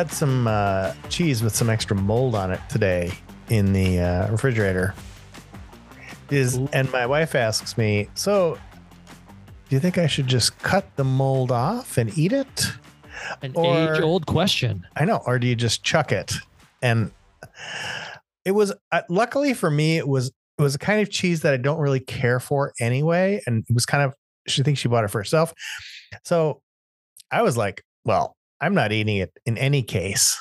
had some uh, cheese with some extra mold on it today in the uh, refrigerator. Is and my wife asks me, so do you think I should just cut the mold off and eat it? An Or- age old question. I know, or do you just chuck it? And it was uh, luckily for me, it was it was a kind of cheese that I don't really care for anyway, and it was kind of she thinks she bought it for herself, so I was like, well, I'm not eating it in any case,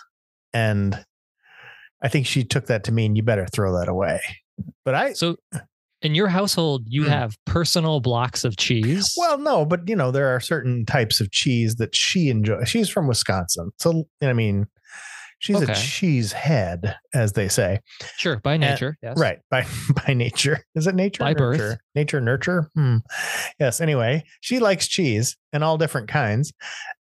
and I think she took that to mean you better throw that away. But I So in your household, you Hmm. have personal blocks of cheese. well, no, but you know there are certain types of cheese that she enjoys. She's from Wisconsin, so I mean. She's Okay. a cheese head, as they say. sure, by nature. yes. Right. By by nature. Is it nature? By birth. Nature, nurture. Hmm. Yes. Anyway, she likes cheese and all different kinds.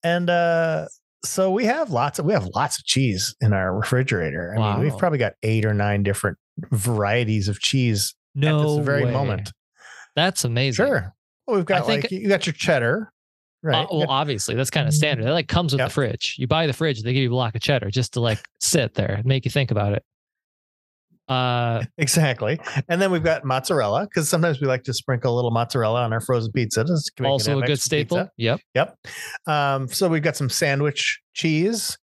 And uh so we have lots of we have lots of cheese in our refrigerator. I mean, we've probably got eight or nine different varieties of cheese No at this very way. moment. That's amazing. Sure. Well, we've got I think- like you got your cheddar, right? Uh, well, got- obviously, that's kind of standard. That like comes with Yep. the fridge. You buy the fridge, they give you a block of cheddar just to like sit there and make you think about it. Uh, exactly. And then we've got mozzarella because sometimes we like to sprinkle a little mozzarella on our frozen pizza. Just to make also a good extra pizza. staple. Yep. Yep. Um, so we've got some sandwich cheese.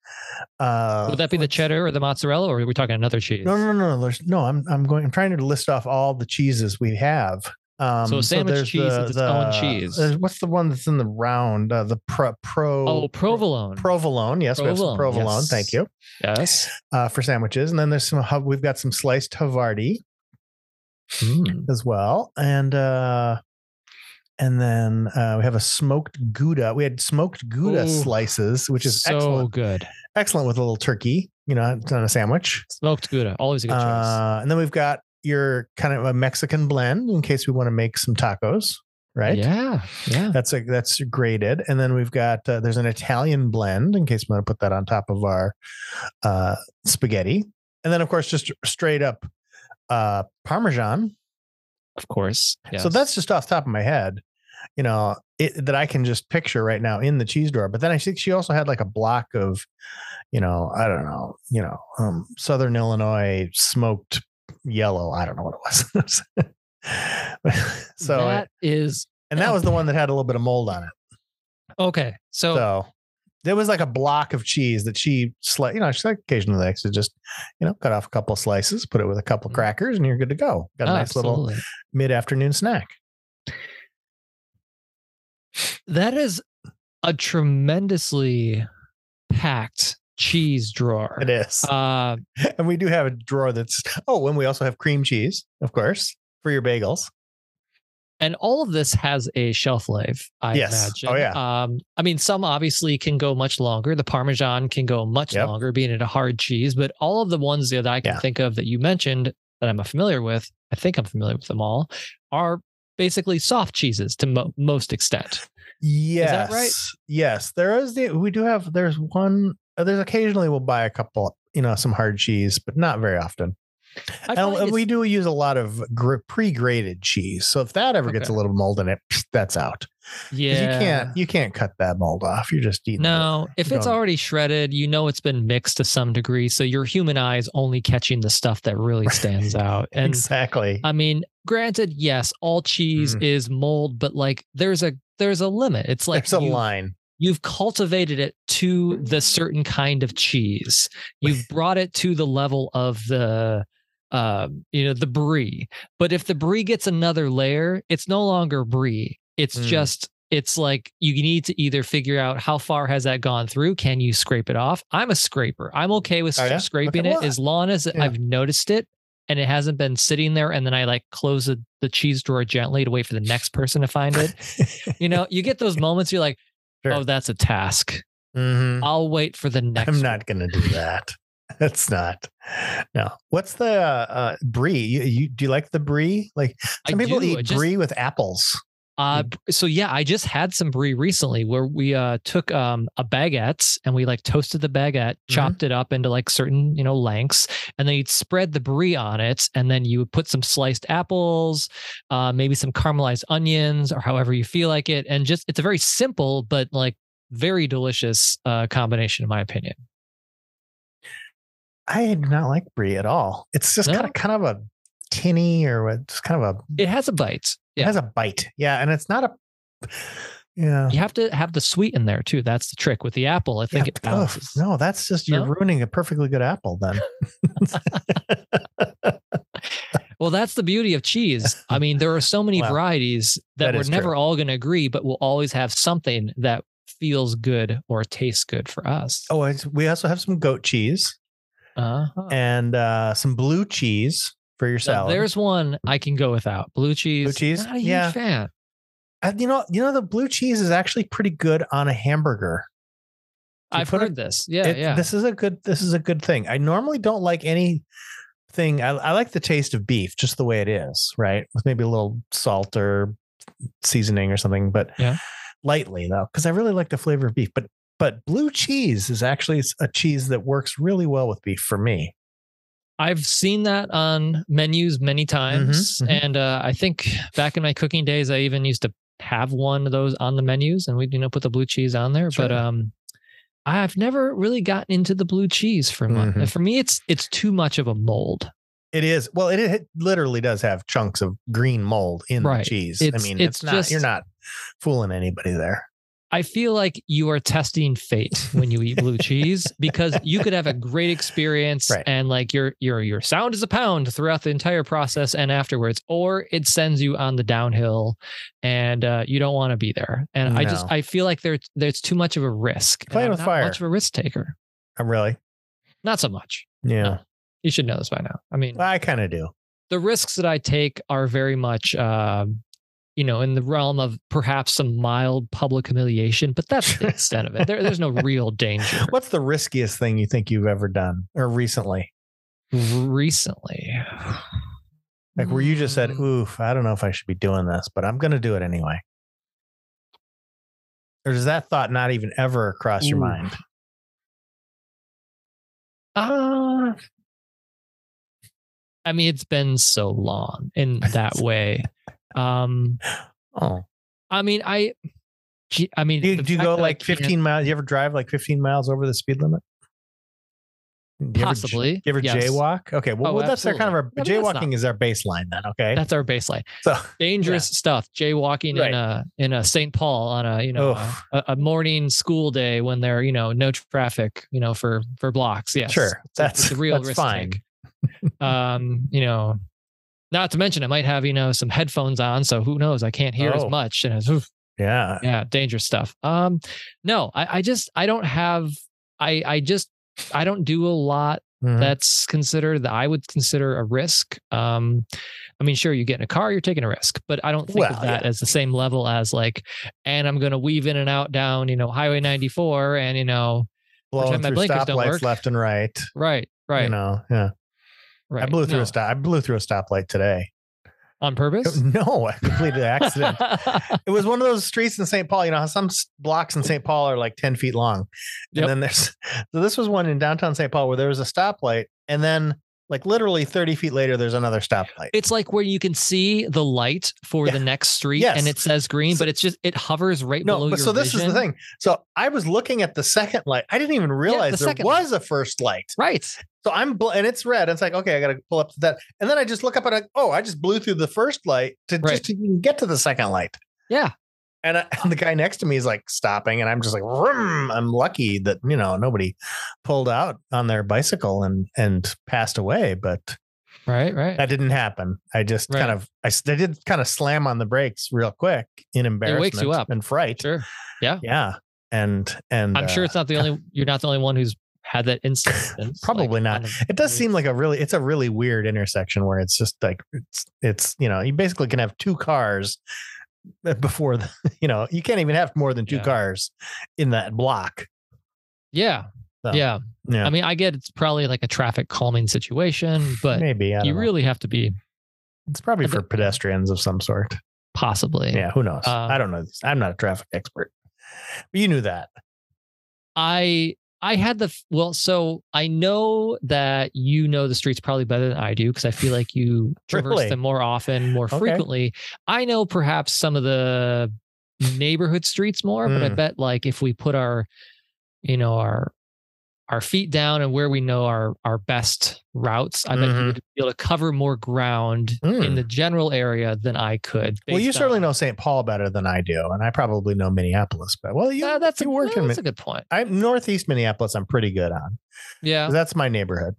Uh, Would that be the cheddar or the mozzarella, or are we talking another cheese? No, no, no, no. There's no. I'm I'm going. I'm trying to list off all the cheeses we have. Um, So sandwich there's cheese is its own cheese. What's the one that's in the round? Uh, the pro pro. Oh, provolone. Provolone. Yes, we have some Provolone, provolone. yes. Thank you yes. uh, for sandwiches. And then there's some. We've got some sliced Havarti Mm. as well, and uh, and then uh, we have a smoked Gouda. We had smoked Gouda Ooh, slices, which is so excellent. good. Excellent with a little turkey. You know, on a sandwich. Smoked Gouda, always a good choice. Uh, and then we've got your kind of a Mexican blend in case we want to make some tacos, right? Yeah. Yeah. That's a that's grated, and then we've got uh, there's an Italian blend in case we want to put that on top of our uh, spaghetti, and then of course just straight up uh, Parmesan. Of course. Yes. So that's just off the top of my head, you know, it, that I can just picture right now in the cheese drawer. But then I think she also had like a block of, you know, I don't know, you know, um, Southern Illinois smoked yellow. I don't know what it was. so, that is and that was the one that had a little bit of mold on it. okay. So, So there was like a block of cheese that she sli you know, she like occasionally likes to just, you know, cut off a couple of slices, put it with a couple Mhm. crackers, and you're good to go. Got a oh, nice little mid afternoon snack. that is a tremendously packed cheese drawer. It is. Uh, and we do have a drawer that's oh, and we also have cream cheese, of course, for your bagels. and all of this has a shelf life, I Yes. imagine. Oh, yeah. Um, I mean, some obviously can go much longer. The Parmesan can go much Yep. longer, being it a hard cheese. But all of the ones that I can Yeah. think of that you mentioned that I'm familiar with, I think I'm familiar with them all, are basically soft cheeses to mo- most extent. Yes. that right? Yes. There is the we do have there's one there's occasionally we'll buy a couple, you know, some hard cheese, but not very often. And, we do use a lot of pre-grated cheese. So if that ever gets a little mold in it, that's out. yeah. You can't you can't cut that mold off. You're just eating it. No, if it's already shredded, you know it's been mixed to some degree. So your human eye is only catching the stuff that really stands out. And exactly. I mean, granted, yes, all cheese Mm. is mold, but like there's a there's a limit. It's like There's a you, line. You've cultivated it to the certain kind of cheese. You've brought it to the level of the um, you know, the brie. But if the brie gets another layer, it's no longer brie. It's Mm. just it's like you need to either figure out how far has that gone through. Can you scrape it off? I'm a scraper. I'm okay with Oh, yeah? scraping Okay, it as long as yeah. I've noticed it and it hasn't been sitting there. And then I like close the, the cheese drawer gently to wait for the next person to find it. you know, you get those moments. You're like, Sure. oh, that's a task. Mhm. I'll wait for the next. I'm not going to do that. That's not. No. What's the uh, uh brie? You, you do you like the brie? Like I some people do, eat just- brie with apples. Uh, so yeah, I just had some brie recently where we uh took um a baguette and we like toasted the baguette, Mm-hmm. chopped it up into like certain you know lengths, and then you'd spread the brie on it, and then you would put some sliced apples, uh, maybe some caramelized onions, or however you feel like it, and just it's a very simple but like very delicious uh combination in my opinion. I do not like brie at all. It's just No? kind of kind of a tinny or what- just kind of a It has a bite. It has a bite. Yeah, and it's not a yeah. You have to have the sweet in there too. That's the trick with the apple. I think Yeah, it balances. no, that's just you're No? ruining a perfectly good apple then. Well, that's the beauty of cheese. I mean, there are so many varieties that, that we're never true. all going to agree, but we'll always have something that feels good or tastes good for us. oh, we also have some goat cheese Uh-huh. and uh, some blue cheese for your Now, there's one I can go without. Blue cheese. Blue cheese? Not a huge Yeah. fan. Uh, you know, you know the blue cheese is actually pretty good on a hamburger. I've heard it- this. Yeah, It- yeah. This is a good. This is a good thing. I normally don't like anything. I, I like the taste of beef just the way it is, right? With maybe a little salt or seasoning or something, but Yeah. lightly though, because I really like the flavor of beef. But but blue cheese is actually a cheese that works really well with beef for me. I've seen that on menus many times. mhm. And uh, I think back in my cooking days, I even used to have one of those on the menus and we'd, you know, put the blue cheese on there. But um I've never really gotten into the blue cheese for my, Mhm. for me it's it's too much of a mold. It is well. It, it literally does have chunks of green mold in Right. the cheese. I mean, it's it's, not. you're not fooling anybody there. I feel like you are testing fate when you eat blue cheese because you could have a great experience Right. and like your your your sound is a pound throughout the entire process and afterwards, or it sends you on the downhill and uh, you don't want to be there. And I just I feel like there's there's too much of a risk. Playing with not fire. Much of a risk taker. I'm really. Not so much. Yeah, No. You should know this by now. I mean, I kind of do. the risks that I take are very much, um, you know, in the realm of perhaps some mild public humiliation, but that's the extent of it. There, there's no real danger. What's the riskiest thing you think you've ever done or recently? Recently, Like where you just said, Mm, "Oof, I don't know if I should be doing this, but I'm going to do it anyway." Or does that thought not even ever cross your Ooh. mind? uh, I mean, it's been so long in that way. Um, Oh, I mean, I, I mean, do you, do you go like 15 miles? You ever drive like 15 miles over the speed limit? Do you ever Possibly, you ever yes. jaywalk? Okay, well, Oh, well that's our kind of our. Yeah, jaywalking is our baseline then. Okay, That's our baseline. so dangerous stuff jaywalking Right. in a in a st paul on a you know a, a morning school day when there you know no traffic you know for for blocks yes sure, that's it's a real that's risk fine. um you know not to mention i might have you know some headphones on so who knows i can't hear as Oh. much and it's oof, Yeah, yeah dangerous stuff um no i i just i don't have i i just i don't do a lot Mhm. that's considered that I would consider a risk. Um, I mean, sure, you get in a car, you're taking a risk, but I don't think of that yeah. as the same level as like, and I'm going to weave in and out down, you know, Highway 94, and you know, blowing my through stoplights left and right. right, right, You know, yeah. Right. I blew through No, a stop. I blew through a stoplight today. on purpose. No, I completed an accident. it was one of those streets in St. Paul. You know how some blocks in St. Paul are like 10 feet long. And Yep. then there's, so this was one in downtown St. Paul where there was a stoplight. And then, like, literally 30 feet later, there's another stoplight. it's like where you can see the light for Yeah. the next street, Yes. and it says green, So- but it's just it hovers right No, below but so this is the thing. So I was looking at the second light. I didn't even realize there second was a first light. right? So I'm, bl- and it's red. It's like, okay, I got to pull up to that. And then I just look up and I, oh, I just blew through the first light to Right. just to get to the second light. Yeah. And, I, and the guy next to me is like stopping, and I'm just like, Vroom. I'm lucky that you know nobody pulled out on their bicycle and and passed away, but Right, right. that didn't happen. I just Right. kind of I, I did kind of slam on the brakes real quick in embarrassment wakes you up. and fright. Sure. Yeah, Yeah. and and I'm sure uh, it's not the only. You're not the only one who's had that instance. Probably not. it does seem like a really it's a really weird intersection where it's just like it's it's you know you basically can have two cars uh, before the you know you can't even have more than two Yeah. cars in that block. Yeah. So, Yeah. yeah. I mean, I get it's probably like a traffic calming situation, but maybe you know. really have to be it's probably I for think- pedestrians of some sort. possibly. Yeah, who knows? Um, I don't know. I'm not a traffic expert, but you knew that. I I had the well, so I know that you know the streets probably better than I do because I feel like you traverse Really? them more often, more Okay. frequently. I know perhaps some of the neighborhood streets more, but I Mm. bet like if we put our, you know, our our feet down and where we know our our best routes, I bet you Mhm. would be able to cover more ground in Mm. the general area than I could. Well, you certainly on- know St. Paul better than I do, and I probably know Minneapolis. But well, you Uh, that's a, work well, in that's a good point. I'm northeast Minneapolis. I'm pretty good on. Yeah, That's my neighborhood.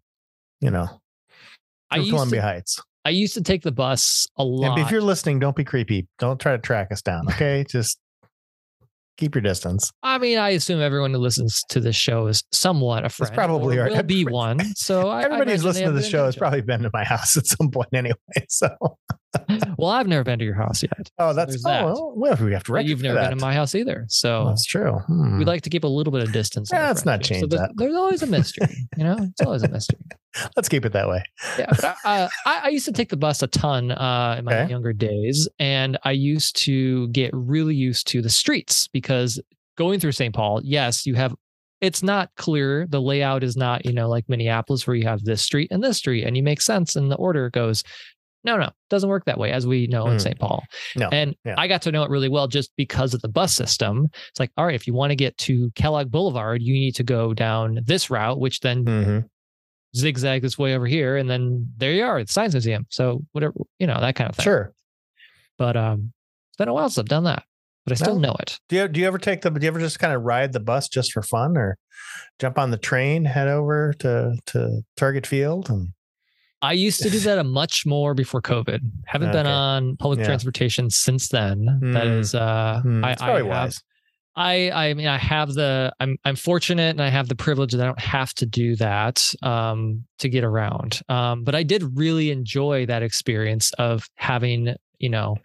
You know, I used Columbia to Heights. I used to take the bus a And lot. if you're listening, don't be creepy. Don't try to track us down. Okay, just keep your distance. I mean, I assume everyone who listens to this show is somewhat a friend. It's probably or will be one. So I, I Everybody who's listening to the show has probably been to my house at some point anyway. So, Well, I've never been to your house yet. oh, that's there's oh, that. well, well, we have to But you've never that. been to my house either. So That's true. Hmm. we like to keep a little bit of distance. Yeah, let's not friendship. So there's, that. there's always a mystery, you know. It's always a mystery. Let's keep it that way. Yeah, but I, uh, I, I used to take the bus a ton uh, in my Okay. younger days, and I used to get really used to the streets because going through St. Paul, yes, you have. It's not clear. The layout is not, you know, like Minneapolis where you have this street and this street, and you make sense, and the order goes. No, no, doesn't work that way, as we know in Mm. St. Paul. No, and yeah. I got to know it really well just because of the bus system. It's like, all right, if you want to get to Kellogg Boulevard, you need to go down this route, which then Mhm. zigzag this way over here, and then there you are, the Science Museum. So whatever, you know, that kind of thing. Sure. But um, it's been a while since I've done that, but I still No. know it. Do you do you ever take the do you ever just kind of ride the bus just for fun or jump on the train, head over to to Target Field and I used to do that a much more before COVID. Haven't been on public Yeah. transportation since then. That Mm. is, uh, Hmm, I, I have wise. I I mean I have the I'm I'm fortunate and I have the privilege that I don't have to do that um to get around. Um but I did really enjoy that experience of having, you know,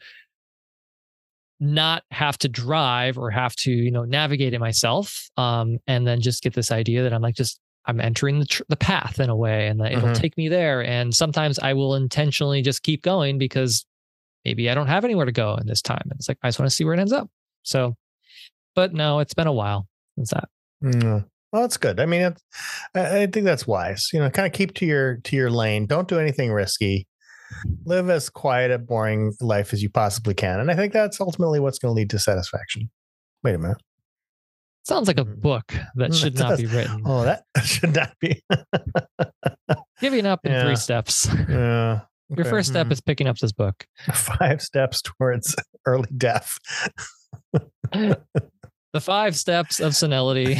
not have to drive or have to, you know, navigate it myself um and then just get this idea that I'm like just I'm entering the tr- the path in a way and that it'll Mhm. take me there and sometimes I will intentionally just keep going because maybe I don't have anywhere to go in this time and it's like I just want to see where it ends up. So but no, it's been a while since that. Mm. Well, that's good. I mean, I think that's wise. You know, kind of keep to your to your lane. Don't do anything risky. Live as quiet a boring life as you possibly can, and I think that's ultimately what's going to lead to satisfaction. Wait a minute. Sounds like a Mm. book that Mm, should not be written. Oh, that should not be. Giving up in Yeah. three steps. Yeah. Your first step Hmm. is picking up this book. five steps towards early death. The five steps of senility.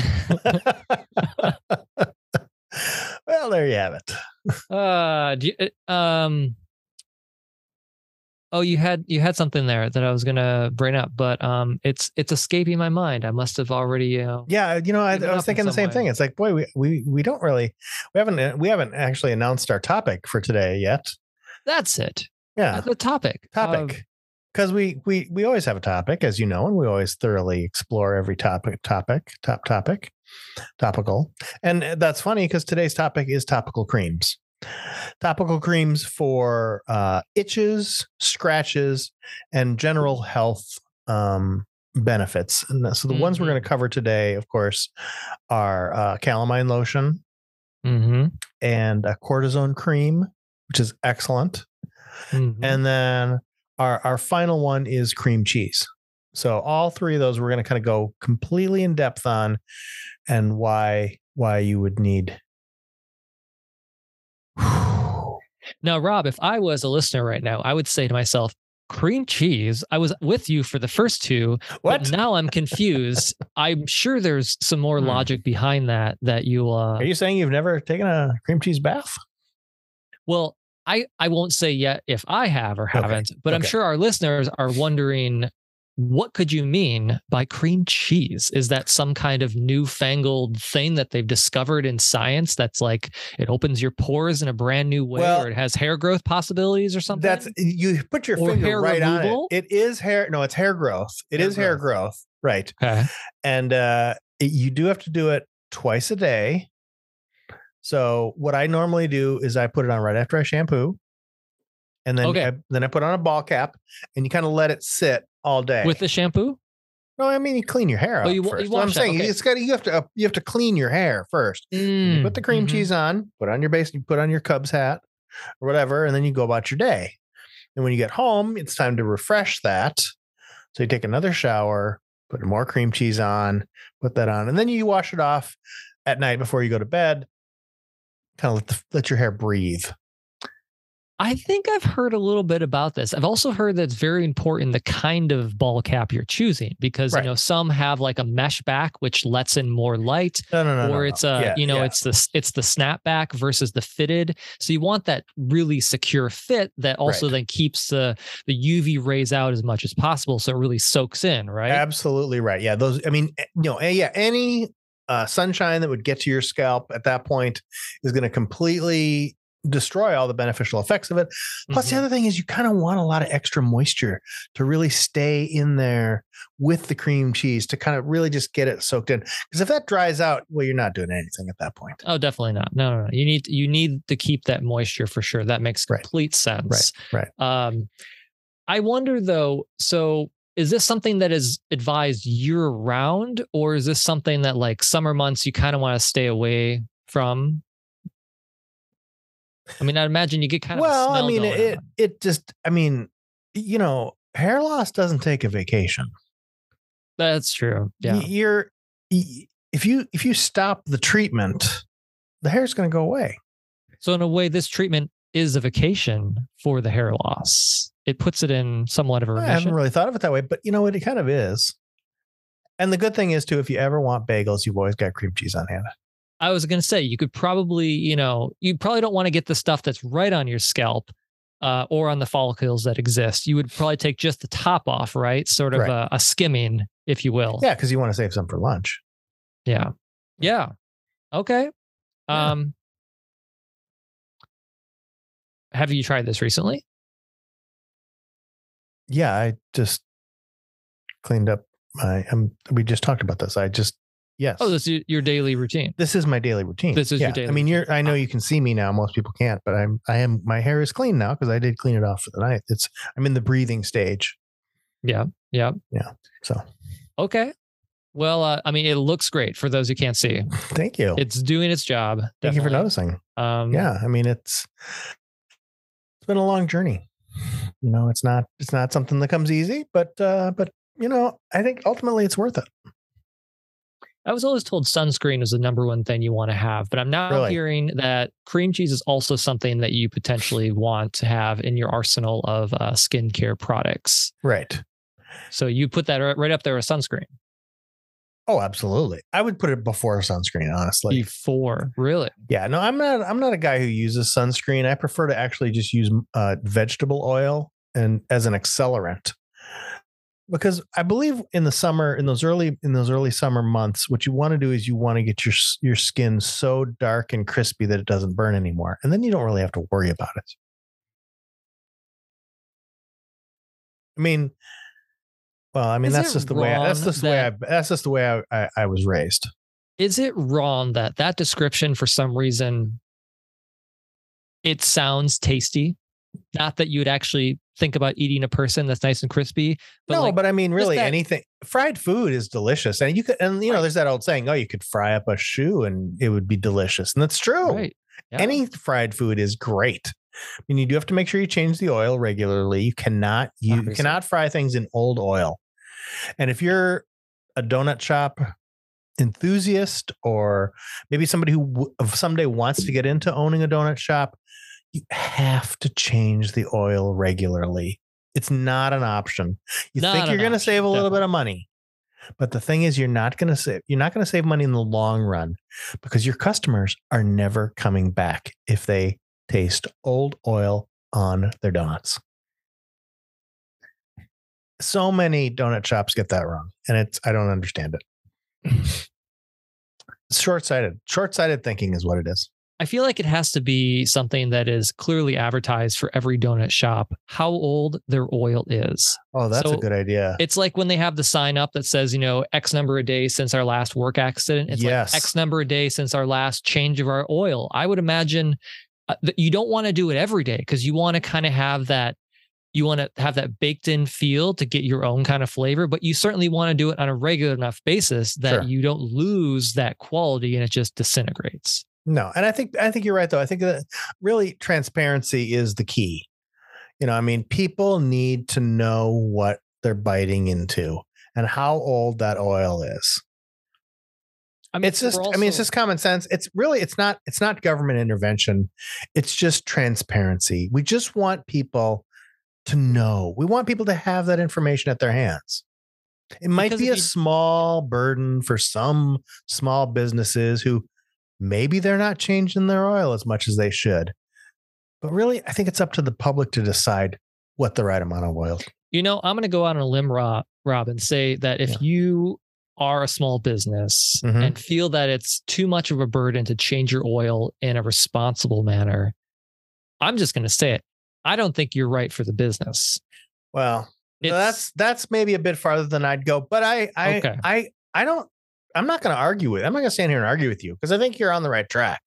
well, there you have it. Uh, do you, uh, um. Oh, you had you had something there that I was gonna bring up, but um, it's it's escaping my mind. I must have already, you know. Yeah, you know, I, I was thinking the same way. thing. It's like, boy, we, we we don't really we haven't we haven't actually announced our topic for today yet. That's it. Yeah, The topic. topic. Because we we we always have a topic, as you know, and we always thoroughly explore every topic, topic, top topic, topical. And that's funny because today's topic is topical creams. Topical creams for uh, itches, scratches, and general health um, benefits. And so the ones we're Mhm. going to cover today, of course, are uh, calamine lotion Mhm, and a cortisone cream, which is excellent. mhm. And then our our final one is cream cheese. So all three of those we're going to kind of go completely in depth on and why why you would need Now, Rob, if I was a listener right now, I would say to myself, cream cheese. I was with you for the first two, what but now I'm confused. I'm sure there's some more Hmm. logic behind that that you uh are you saying you've never taken a cream cheese bath? well, I I won't say yet if I have or haven't, but I'm sure our listeners are wondering what could you mean by cream cheese? Is that some kind of newfangled thing that they've discovered in science that's like it opens your pores in a brand new way Well, or it has hair growth possibilities or something? That's you put your Or finger hair right removal? on it. It is hair. No, it's hair growth. It is Hair hair growth. Right. okay. and uh, it- you do have to do it twice a day. So what I normally do is I put it on right after I shampoo, and then Okay. I, then I put on a ball cap, and you kind of let it sit all day. With the shampoo? no, I mean you clean your hair Oh, you first. you What I'm that, saying okay. it's got you have to uh, you have to clean your hair first. You put the cream Mm, cheese on, put on your base, you put on your Cubs hat or whatever, and then you go about your day. And when you get home, it's time to refresh that. So you take another shower, put more cream cheese on, put that on, and then you wash it off at night before you go to bed. Kind of let the, let your hair breathe. I think I've heard a little bit about this. I've also heard that it's very important the kind of ball cap you're choosing because Right. you know some have like a mesh back which lets in more light, No, no, no. or it's a Yeah, you know yeah. it's the it's the snapback versus the fitted. So you want that really secure fit that also Right. then keeps the the UV rays out as much as possible, so it really soaks in, right? Absolutely right. Yeah, those. I mean, eh, you know, eh, yeah, any uh, sunshine that would get to your scalp at that point is going to completely destroy all the beneficial effects of it. Plus, the Mhm. other thing is you kind of want a lot of extra moisture to really stay in there with the cream cheese to kind of really just get it soaked in. Because if that dries out, well, you're not doing anything at that point. Oh, definitely not. No, no, no. You need you need to keep that moisture for sure. That makes Right. complete sense. Right. Right. Um, I wonder though. So, is this something that is advised year round, or is this something that like summer months you kind of want to stay away from? I mean, I imagine you get kind of. well, I mean, it on. it just, I mean, you know, hair loss doesn't take a vacation. That's true. Yeah. you're if you if you stop the treatment, the hair's going to go away. So in a way, this treatment is a vacation for the hair loss. It puts it in somewhat of a I remission. haven't really thought of it that way, but you know what? It kind of is. And the good thing is too, if you ever want bagels, you've always got cream cheese on hand. I was going to say you could probably, you know, you probably don't want to get the stuff that's right on your scalp uh, or on the follicles that exist. You would probably take just the top off, right? Sort of Right. a, a skimming, if you will. Yeah, because you want to save some for lunch. Yeah. Yeah. Okay. Yeah. Um, have you tried this recently? Yeah, I just cleaned up my. Um, we just talked about this. I just yes. Oh, this is your daily routine. this is my daily routine. This is your daily I mean, you're. I know you can see me now. Most people can't, but I'm. I am. My hair is clean now because I did clean it off for the night. It's. I'm in the breathing stage. Yeah. Yeah. Yeah. So Okay. Well, uh, I mean, it looks great for those who can't see. thank you. It's doing its job. Thank you for noticing. Um, yeah i mean it's it's been a long journey you know it's not it's not something that comes easy but uh but you know i think ultimately it's worth it I was always told sunscreen is the number one thing you want to have, but I'm now Really? hearing that cream cheese is also something that you potentially want to have in your arsenal of uh, skincare products. right. So you put that right up there with sunscreen. Oh absolutely. I would put it before sunscreen honestly. Before, really. yeah no i'm not i'm not a guy who uses sunscreen. I prefer to actually just use uh vegetable oil and as an accelerant because i believe in the summer in those early in those early summer months what you want to do is you want to get your your skin so dark and crispy that it doesn't burn anymore and then you don't really have to worry about it i mean well i mean Is that's just the way I, that's just the way I, that's just the way I, I, I was raised Is it wrong that that description, for some reason, it sounds tasty? Not that you would actually think about eating a person that's nice and crispy, but no, like, but I mean, really, that- anything fried food is delicious, and you could, and you know, Right. there's that old saying, "Oh, you could fry up a shoe and it would be delicious," and that's true. right. Yeah. Any fried food is great. I mean, you do have to make sure you change the oil regularly. You cannot you cannot fry things in old oil, and if you're a donut shop enthusiast or maybe somebody who w- someday wants to get into owning a donut shop, you have to change the oil regularly. It's not an option. You Not think you're going to save a little bit of money, but the thing is, you're not going to save. You're not going to save money in the long run because your customers are never coming back if they taste old oil on their donuts. So many donut shops get that wrong, and it's I don't understand it. Short-sighted. Short-sighted thinking is what it is. I feel like it has to be something that is clearly advertised for every donut shop how old their oil is. Oh, that's So a good idea. It's like when they have the sign up that says, you know, X number a day since our last work accident. It's Yes. like X number a day since our last change of our oil. I would imagine uh, that you don't want to do it every day because you want to kind of have that. You want to have that baked in feel to get your own kind of flavor, but you certainly want to do it on a regular enough basis that Sure. you don't lose that quality and it just disintegrates. No, and I think I think you're right though. I think that really transparency is the key. You know, I mean, people need to know what they're biting into and how old that oil is. I mean, it's just we're i mean it's just common sense it's really it's not it's not government intervention it's just transparency we just want people to know we want people to have that information at their hands it might Because be a you- small burden for some small businesses who maybe they're not changing their oil as much as they should but really i think it's up to the public to decide what the right amount of oil You know, I'm going to go out on a limb, Rob, Rob and say that if Yeah. you are a small business Mhm. and feel that it's too much of a burden to change your oil in a responsible manner, I'm just going to say it. I don't think you're right for the business. well It's- that's that's maybe a bit farther than I'd go, but I I Okay. I I don't I'm not going to argue with. I'm not going to stand here and argue with you because I think you're on the right track.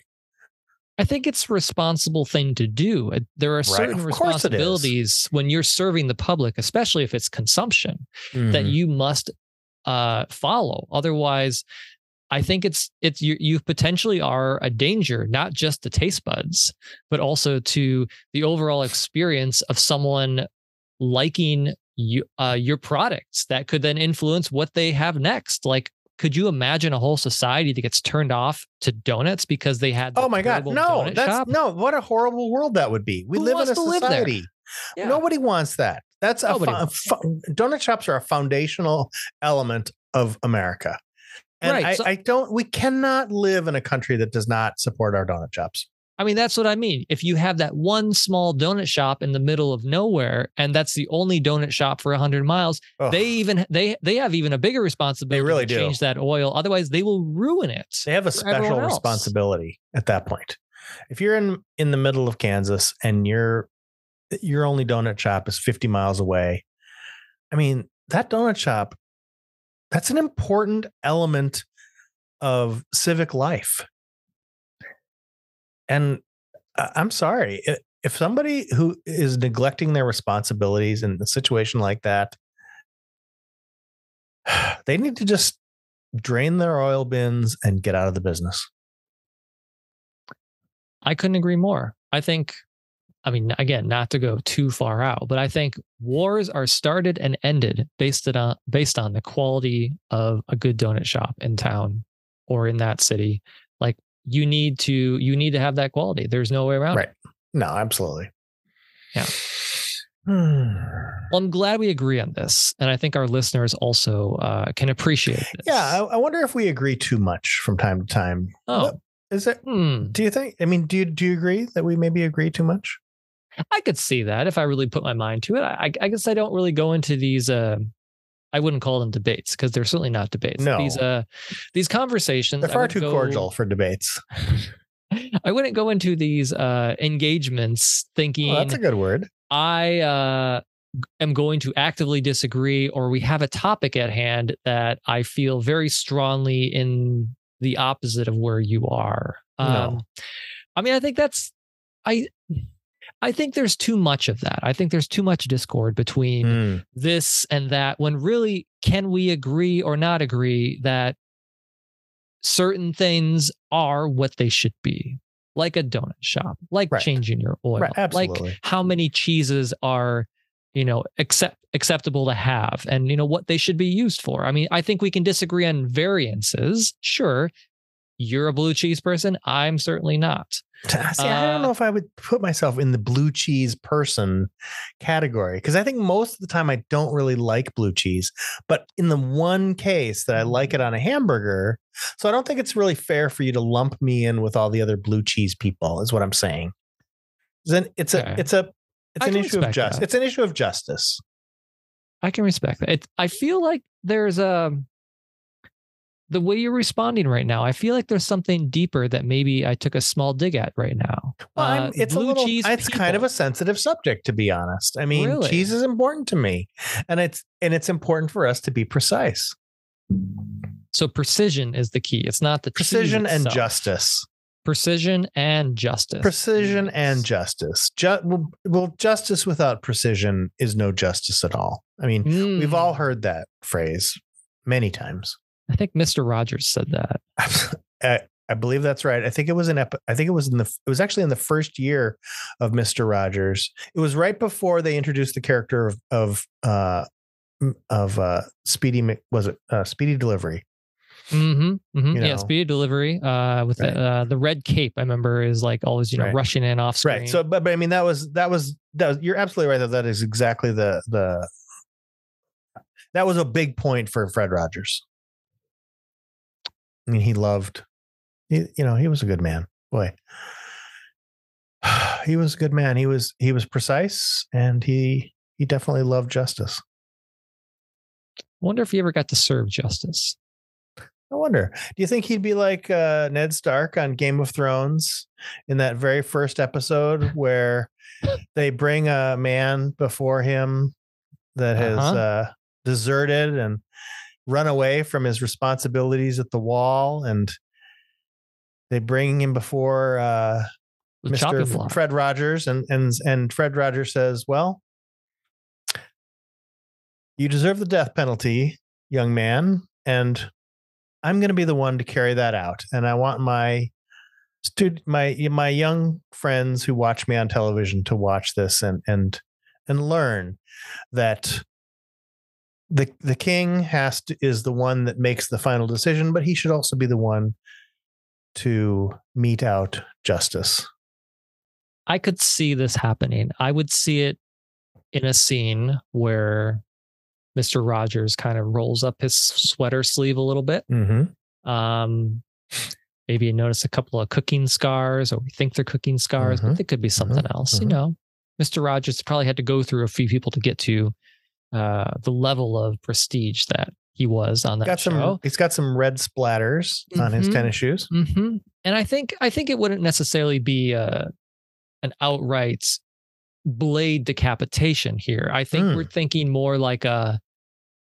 I think it's a responsible thing to do. There are certain of course it is. responsibilities when you're serving the public, especially if it's consumption, that Mhm. you must uh, follow. Otherwise, I think it's it's you you potentially are a danger, not just to taste buds, but also to the overall experience of someone liking you, uh, your products that could then influence what they have next. Like, could you imagine a whole society that gets turned off to donuts because they had? the oh my god, no, that's shop? no. What a horrible world that would be. We Who live in a to live there? society. Yeah. Nobody wants that. That's a, Nobody wants fo- donut shops are a foundational element of America. And Right, I, so- I don't. We cannot live in a country that does not support our donut shops. I mean, that's what I mean. If you have that one small donut shop in the middle of nowhere, and that's the only donut shop for hundred miles, Ugh. they even they they have even a bigger responsibility. They really to do. change that oil. Otherwise, they will ruin it. They have a special responsibility at that point. If you're in in the middle of Kansas and your your only donut shop is 50 miles away, I mean, that donut shop that's an important element of civic life. And I- I'm sorry, if somebody who is neglecting their responsibilities in a situation like that, they need to just drain their oil bins and get out of the business. I couldn't agree more. I think, I mean, again, not to go too far out, but I think wars are started and ended based on based on the quality of a good donut shop in town or in that city. Like you need to you need to have that quality. There's no way around Right. it. No, absolutely. Yeah. Well, I'm glad we agree on this, and I think our listeners also uh, can appreciate this. yeah, I, I wonder if we agree too much from time to time. oh, What- Is it? hmm. Do you think? I mean, do you do you agree that we maybe agree too much? I could see that if I really put my mind to it. I, I guess I don't really go into these. Uh, I wouldn't call them debates because they're certainly not debates. No. These uh, these conversations. They're far too go- cordial for debates. I wouldn't go into these uh, engagements thinking Well, that's a good word. I uh, am going to actively disagree, or we have a topic at hand that I feel very strongly in the opposite of where you are. Um, No. I mean, I think that's I. I think there's too much of that. I think there's too much discord between Hmm. this and that when really can we agree or not agree that certain things are what they should be like a donut shop like Right. changing your oil Right, like how many cheeses are you know accept acceptable to have and you know what they should be used for i mean i think we can disagree on variances sure you're a blue cheese person i'm certainly not See, I don't Uh, know if I would put myself in the blue cheese person category because I think most of the time I don't really like blue cheese. But in the one case that I like it on a hamburger, so I don't think it's really fair for you to lump me in with all the other blue cheese people. Is what I'm saying. Then it's a Okay. it's a it's I an issue of justice. It's an issue of justice. I can respect that. It, I feel like there's a the way you're responding right now. I feel like there's something deeper that maybe I took a small dig at right now. Well, I'm, Uh, it's a little. It's kind of a sensitive subject, to be honest. I mean, Really? cheese is important to me, and it's and it's important for us to be precise. so precision is the key. It's not the Precision and justice. Precision and justice. Precision and justice. Ju- well, well, justice without precision is no justice at all. I mean, we've all Mm. heard that phrase many times. I think Mr. Rogers said that. I, I believe that's right. I think it was an ep- I think it was in the it was actually in the first year of Mister Rogers. It was right before they introduced the character of of uh of uh Speedy was it uh, Speedy Delivery. Mm-hmm, mm-hmm. You Yeah, speedy delivery. Uh, with Right. the uh, the red cape, I remember is like always you know Right. rushing in off screen. Right. So, but, but I mean, that was that was that was. You're absolutely right that that is exactly the the. That was a big point for Fred Rogers. I mean, he loved, he, you know, he was a good man. Boy, he was a good man. He was he was precise, and he he definitely loved justice. I wonder if he ever got to serve justice. I wonder. Do you think he'd be like uh, Ned Stark on Game of Thrones in that very first episode where they bring a man before him that has Uh-huh. uh, deserted and run away from his responsibilities at the wall, and they bring him before uh, Mr. Fred Rogers, and and and Fred Rogers says, "Well, you deserve the death penalty, young man, and I'm going to be the one to carry that out. And I want my stud my my young friends who watch me on television to watch this and and and learn that." The, the king has to is the one that makes the final decision, but he should also be the one to mete out justice. I could see this happening. I would see it in a scene where Mr. Rogers kind of rolls up his sweater sleeve a little bit. Mm-hmm. Um, maybe you notice a couple of cooking scars, or we think they're cooking scars, Mhm. but they could be something else. You mhm. know, Mr. Rogers probably had to go through a few people to get to uh, the level of prestige that he was on that got some show. he's got some red splatters on his Mhm. tennis shoes hmm And I think I think it wouldn't necessarily be uh, an outright blade decapitation here. I think Hmm. we're thinking more like a.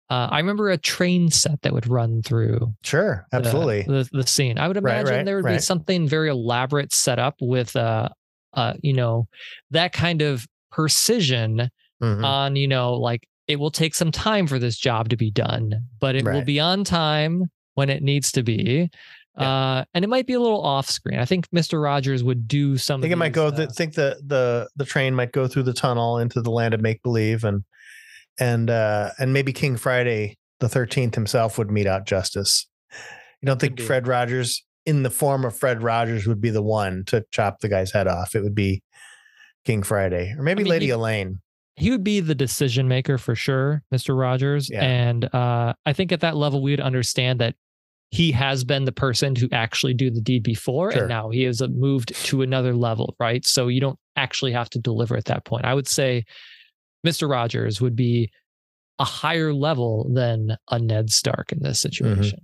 Uh, I remember a train set that would run through sure absolutely the, the, scene. I would imagine right, there would be something very elaborate set up with uh, uh, you know, that kind of precision Mhm. on you know like it will take some time for this job to be done but it will be on time when it needs to be uh and it might be a little off screen. I think mr rogers would do something. I think it might go uh, the, think the the the train might go through the tunnel into the land of make believe and and uh and maybe king friday the 13th himself would mete out justice. You don't think fred rogers in the form of fred rogers would be the one to chop the guy's head off. It would be king friday or maybe mean, lady elaine he would be the decision maker for sure mr rogers. Yeah. and uh i think at that level we would understand that he has been the person to actually do the deed before Sure. and now he has uh, moved to another level right? So you don't actually have to deliver at that point. I would say mr rogers would be a higher level than a ned stark in this situation.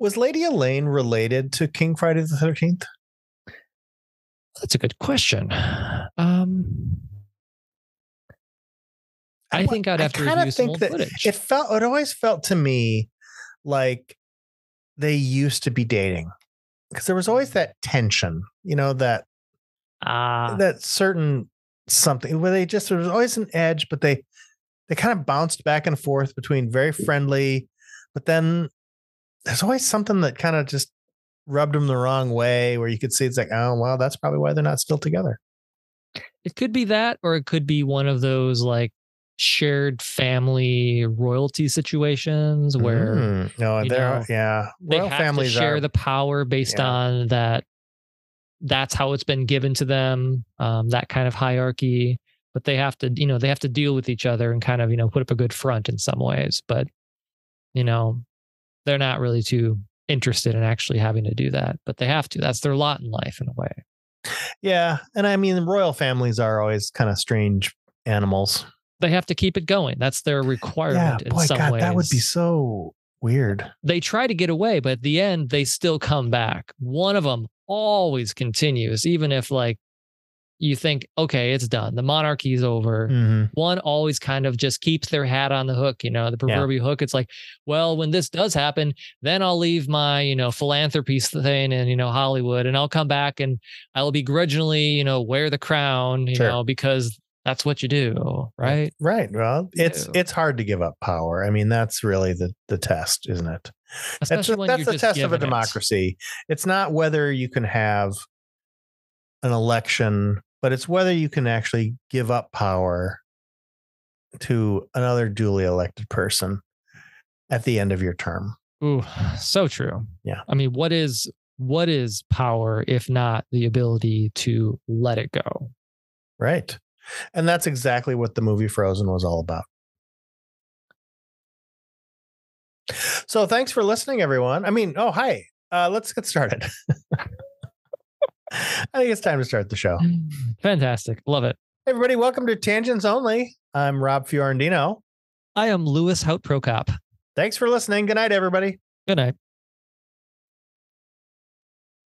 Was lady elaine related to king friday the 13th that's a good question. Um I, think I'd have to kinda review some old footage. it felt it always felt to me like they used to be dating because there was always that tension you know that Ah, that certain something where they just there was always an edge but they they kind of bounced back and forth between very friendly but then there's always something that kind of just rubbed them the wrong way where you could see it's like oh well that's probably why they're not still together. It could be that, or it could be one of those like shared family royalty situations where Mm, no you there know, are yeah they royal have to families share are the power based Yeah. on that. That's how it's been given to them. Um, that kind of hierarchy, but they have to, you know, they have to deal with each other and kind of, you know, put up a good front in some ways. But you know, they're not really too interested in actually having to do that, but they have to. That's their lot in life in a way. Yeah, and I mean, royal families are always kind of strange animals. They have to keep it going. That's their Yeah, requirement in boy, some God, ways. that would be so weird. they try to get away, but at the end, they still come back. One of them always continues, even if like you think, okay, it's done. The monarchy's over. Mhm. One always kind of just keeps their hat on the hook, you know, the Yeah. proverbial hook. It's like, well, when this does happen, then I'll leave my, you know, philanthropy thing and, you know, Hollywood and I'll come back and I'll begrudgingly, you know, wear the crown, you Sure. know, because that's what you do, right? Right. Well, it's do. it's hard to give up power. I mean, that's really the the test, isn't it? That's Especially that's you're the test of a given it. democracy. It's not whether you can have an election, but it's whether you can actually give up power to another duly elected person at the end of your term. Ooh, so true. Yeah. I mean, what is what is power if not the ability to let it go? Right. And that's exactly what the movie Frozen was all about. So thanks for listening, everyone. I mean, oh, hi. Uh, let's get started. I think it's time to start the show. Fantastic. Love it. Hey, everybody, welcome to Tangents Only. I'm Rob Fiorentino. I am Lewis Hout Prokop. Thanks for listening. Good night, everybody. Good night.